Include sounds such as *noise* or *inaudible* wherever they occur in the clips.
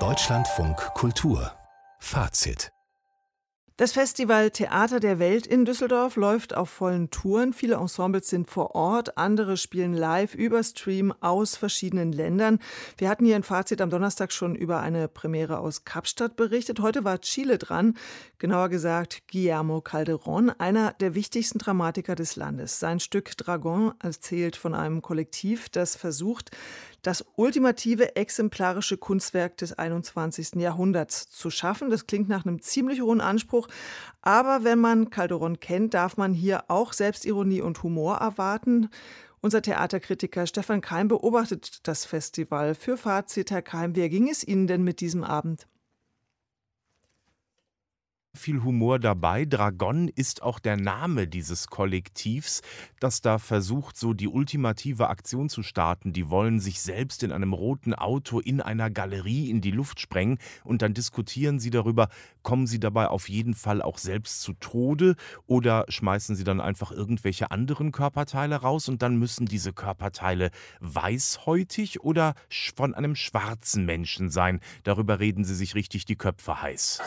Deutschlandfunk Kultur Fazit das Festival Theater der Welt in Düsseldorf läuft auf vollen Touren. Viele Ensembles sind vor Ort, andere spielen live über Stream aus verschiedenen Ländern. Wir hatten hier ein Fazit am Donnerstag schon über eine Premiere aus Kapstadt berichtet. Heute war Chile dran, genauer gesagt Guillermo Calderón, einer der wichtigsten Dramatiker des Landes. Sein Stück Dragon erzählt von einem Kollektiv, das versucht, das ultimative exemplarische Kunstwerk des 21. Jahrhunderts zu schaffen. Das klingt nach einem ziemlich hohen Anspruch, aber wenn man Calderon kennt, darf man hier auch Selbstironie und Humor erwarten. Unser Theaterkritiker Stefan Keim beobachtet das Festival. Für Fazit, Herr Keim, wie ging es Ihnen denn mit diesem Abend? Viel Humor dabei. Dragon ist auch der Name dieses Kollektivs, das da versucht, so die ultimative Aktion zu starten. Die wollen sich selbst in einem roten Auto in einer Galerie in die Luft sprengen und dann diskutieren sie darüber, kommen sie dabei auf jeden Fall auch selbst zu Tode oder schmeißen sie dann einfach irgendwelche anderen Körperteile raus und dann müssen diese Körperteile weißhäutig oder von einem schwarzen Menschen sein. Darüber reden sie sich richtig die Köpfe heiß.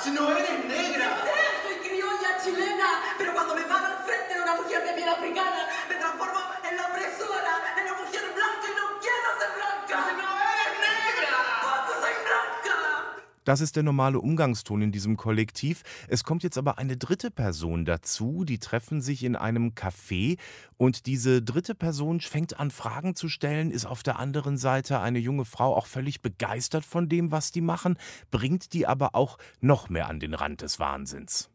Das ist der normale Umgangston in diesem Kollektiv. Es kommt jetzt aber eine dritte Person dazu. Die treffen sich in einem Café und diese dritte Person fängt an, Fragen zu stellen, ist auf der anderen Seite eine junge Frau auch völlig begeistert von dem, was die machen, bringt die aber auch noch mehr an den Rand des Wahnsinns.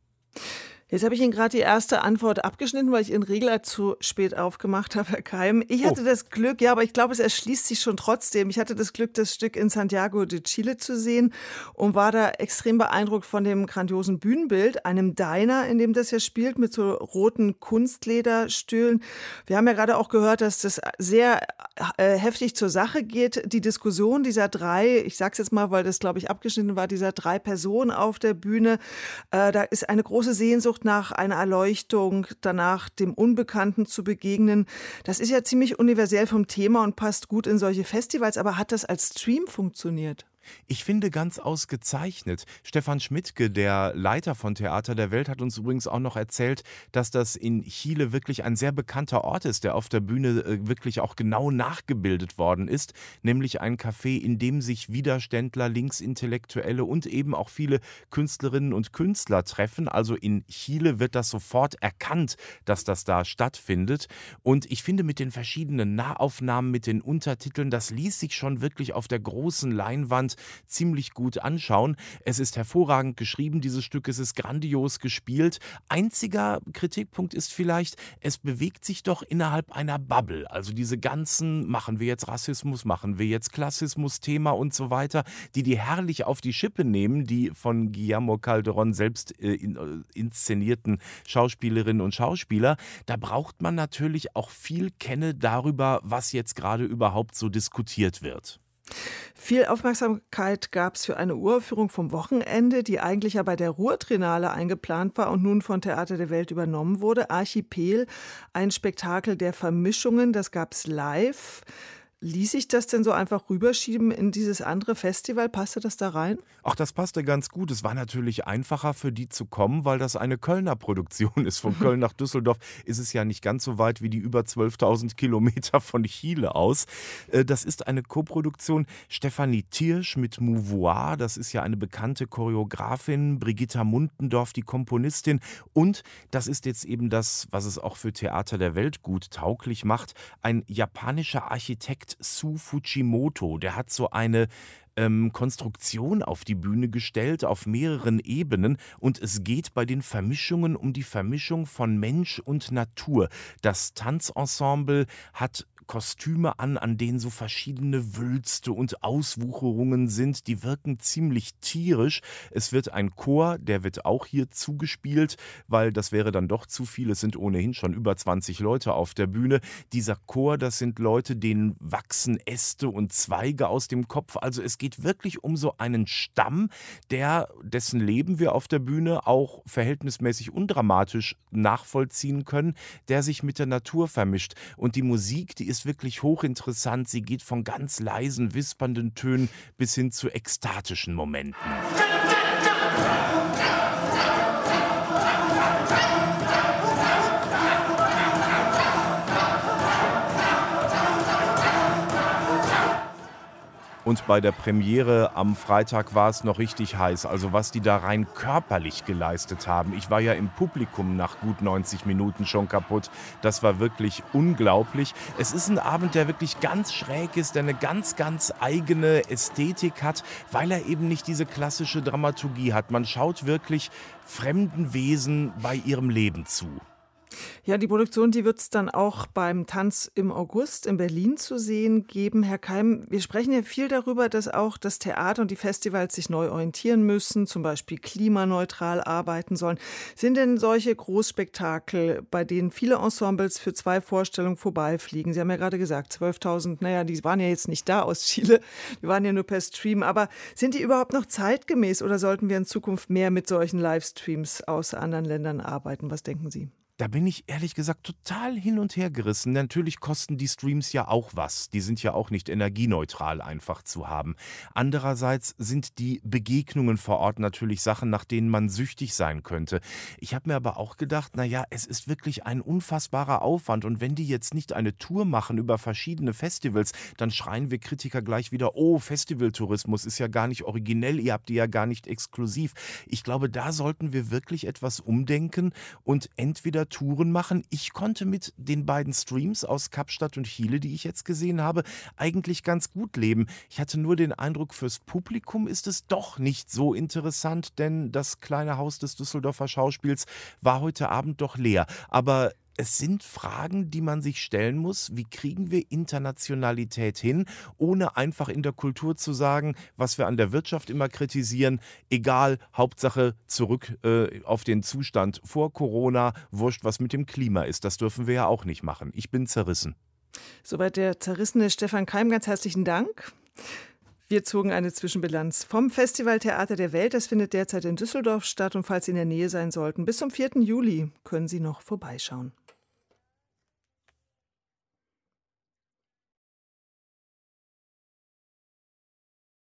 Jetzt habe ich Ihnen gerade die erste Antwort abgeschnitten, weil ich Ihren Regler zu spät aufgemacht habe, Herr Keim. Ich hatte oh. das Glück, ja, aber ich glaube, es erschließt sich schon trotzdem. Ich hatte das Glück, das Stück in Santiago de Chile zu sehen und war da extrem beeindruckt von dem grandiosen Bühnenbild, einem Diner, in dem das ja spielt, mit so roten Kunstlederstühlen. Wir haben ja gerade auch gehört, dass das sehr äh, heftig zur Sache geht. Die Diskussion dieser drei, ich sage es jetzt mal, weil das, glaube ich, abgeschnitten war, dieser drei Personen auf der Bühne, äh, da ist eine große Sehnsucht Nach einer Erleuchtung, danach dem Unbekannten zu begegnen. Das ist ja ziemlich universell vom Thema und passt gut in solche Festivals, aber hat das als Stream funktioniert? Ich finde ganz ausgezeichnet. Stefan Schmidtke, der Leiter von Theater der Welt, hat uns übrigens auch noch erzählt, dass das in Chile wirklich ein sehr bekannter Ort ist, der auf der Bühne äh, wirklich auch genau nachgebildet worden ist, nämlich ein Café, in dem sich Widerständler, Linksintellektuelle und eben auch viele Künstlerinnen und Künstler treffen. Also in Chile wird das sofort erkannt, dass das da stattfindet. Und ich finde mit den verschiedenen Nahaufnahmen, mit den Untertiteln, das ließ sich schon wirklich auf der großen Leinwand ziemlich gut anschauen. Es ist hervorragend geschrieben, dieses Stück, es ist grandios gespielt. Einziger Kritikpunkt ist vielleicht, es bewegt sich doch innerhalb einer Bubble. Also diese ganzen, machen wir jetzt Rassismus, machen wir jetzt Klassismus-Thema und so weiter, die die herrlich auf die Schippe nehmen, die von Guillermo Calderon selbst äh, äh, inszenierten Schauspielerinnen und Schauspieler. Da braucht man natürlich auch viel Kenne darüber, was jetzt gerade überhaupt so diskutiert wird. Viel Aufmerksamkeit gab es für eine Uraufführung vom Wochenende, die eigentlich ja bei der Ruhrtrinale eingeplant war und nun von Theater der Welt übernommen wurde. Archipel, ein Spektakel der Vermischungen, das gab es live. Ließ sich das denn so einfach rüberschieben in dieses andere Festival? Passte das da rein? Ach, das passte ganz gut. Es war natürlich einfacher für die zu kommen, weil das eine Kölner Produktion *laughs* ist. Von Köln nach Düsseldorf ist es ja nicht ganz so weit wie die über 12.000 Kilometer von Chile aus. Äh, das ist eine Koproduktion. Stefanie Tiersch mit Mouvoir, das ist ja eine bekannte Choreografin. Brigitta Mundendorf, die Komponistin. Und das ist jetzt eben das, was es auch für Theater der Welt gut tauglich macht. Ein japanischer Architekt Su Fujimoto. Der hat so eine ähm, Konstruktion auf die Bühne gestellt, auf mehreren Ebenen. Und es geht bei den Vermischungen um die Vermischung von Mensch und Natur. Das Tanzensemble hat Kostüme an, an denen so verschiedene Wülste und Auswucherungen sind. Die wirken ziemlich tierisch. Es wird ein Chor, der wird auch hier zugespielt, weil das wäre dann doch zu viel. Es sind ohnehin schon über 20 Leute auf der Bühne. Dieser Chor, das sind Leute, denen wachsen Äste und Zweige aus dem Kopf. Also es geht wirklich um so einen Stamm, der, dessen Leben wir auf der Bühne auch verhältnismäßig undramatisch nachvollziehen können, der sich mit der Natur vermischt. Und die Musik, die ist wirklich hochinteressant. Sie geht von ganz leisen, wispernden Tönen bis hin zu ekstatischen Momenten. Und bei der Premiere am Freitag war es noch richtig heiß. Also was die da rein körperlich geleistet haben. Ich war ja im Publikum nach gut 90 Minuten schon kaputt. Das war wirklich unglaublich. Es ist ein Abend, der wirklich ganz schräg ist, der eine ganz, ganz eigene Ästhetik hat, weil er eben nicht diese klassische Dramaturgie hat. Man schaut wirklich fremden Wesen bei ihrem Leben zu. Ja, die Produktion, die wird es dann auch beim Tanz im August in Berlin zu sehen geben. Herr Keim, wir sprechen ja viel darüber, dass auch das Theater und die Festivals sich neu orientieren müssen, zum Beispiel klimaneutral arbeiten sollen. Sind denn solche Großspektakel, bei denen viele Ensembles für zwei Vorstellungen vorbeifliegen? Sie haben ja gerade gesagt, 12.000, naja, die waren ja jetzt nicht da aus Chile, die waren ja nur per Stream, aber sind die überhaupt noch zeitgemäß oder sollten wir in Zukunft mehr mit solchen Livestreams aus anderen Ländern arbeiten? Was denken Sie? Da bin ich ehrlich gesagt total hin und her gerissen. Natürlich kosten die Streams ja auch was. Die sind ja auch nicht energieneutral einfach zu haben. Andererseits sind die Begegnungen vor Ort natürlich Sachen, nach denen man süchtig sein könnte. Ich habe mir aber auch gedacht, naja, es ist wirklich ein unfassbarer Aufwand. Und wenn die jetzt nicht eine Tour machen über verschiedene Festivals, dann schreien wir Kritiker gleich wieder, oh, Festivaltourismus ist ja gar nicht originell, ihr habt die ja gar nicht exklusiv. Ich glaube, da sollten wir wirklich etwas umdenken und entweder Touren machen. Ich konnte mit den beiden Streams aus Kapstadt und Chile, die ich jetzt gesehen habe, eigentlich ganz gut leben. Ich hatte nur den Eindruck, fürs Publikum ist es doch nicht so interessant, denn das kleine Haus des Düsseldorfer Schauspiels war heute Abend doch leer. Aber es sind Fragen, die man sich stellen muss. Wie kriegen wir Internationalität hin, ohne einfach in der Kultur zu sagen, was wir an der Wirtschaft immer kritisieren, egal, Hauptsache zurück äh, auf den Zustand vor Corona, wurscht, was mit dem Klima ist. Das dürfen wir ja auch nicht machen. Ich bin zerrissen. Soweit der zerrissene Stefan Keim. Ganz herzlichen Dank. Wir zogen eine Zwischenbilanz vom Festival Theater der Welt. Das findet derzeit in Düsseldorf statt und falls Sie in der Nähe sein sollten, bis zum 4. Juli können Sie noch vorbeischauen.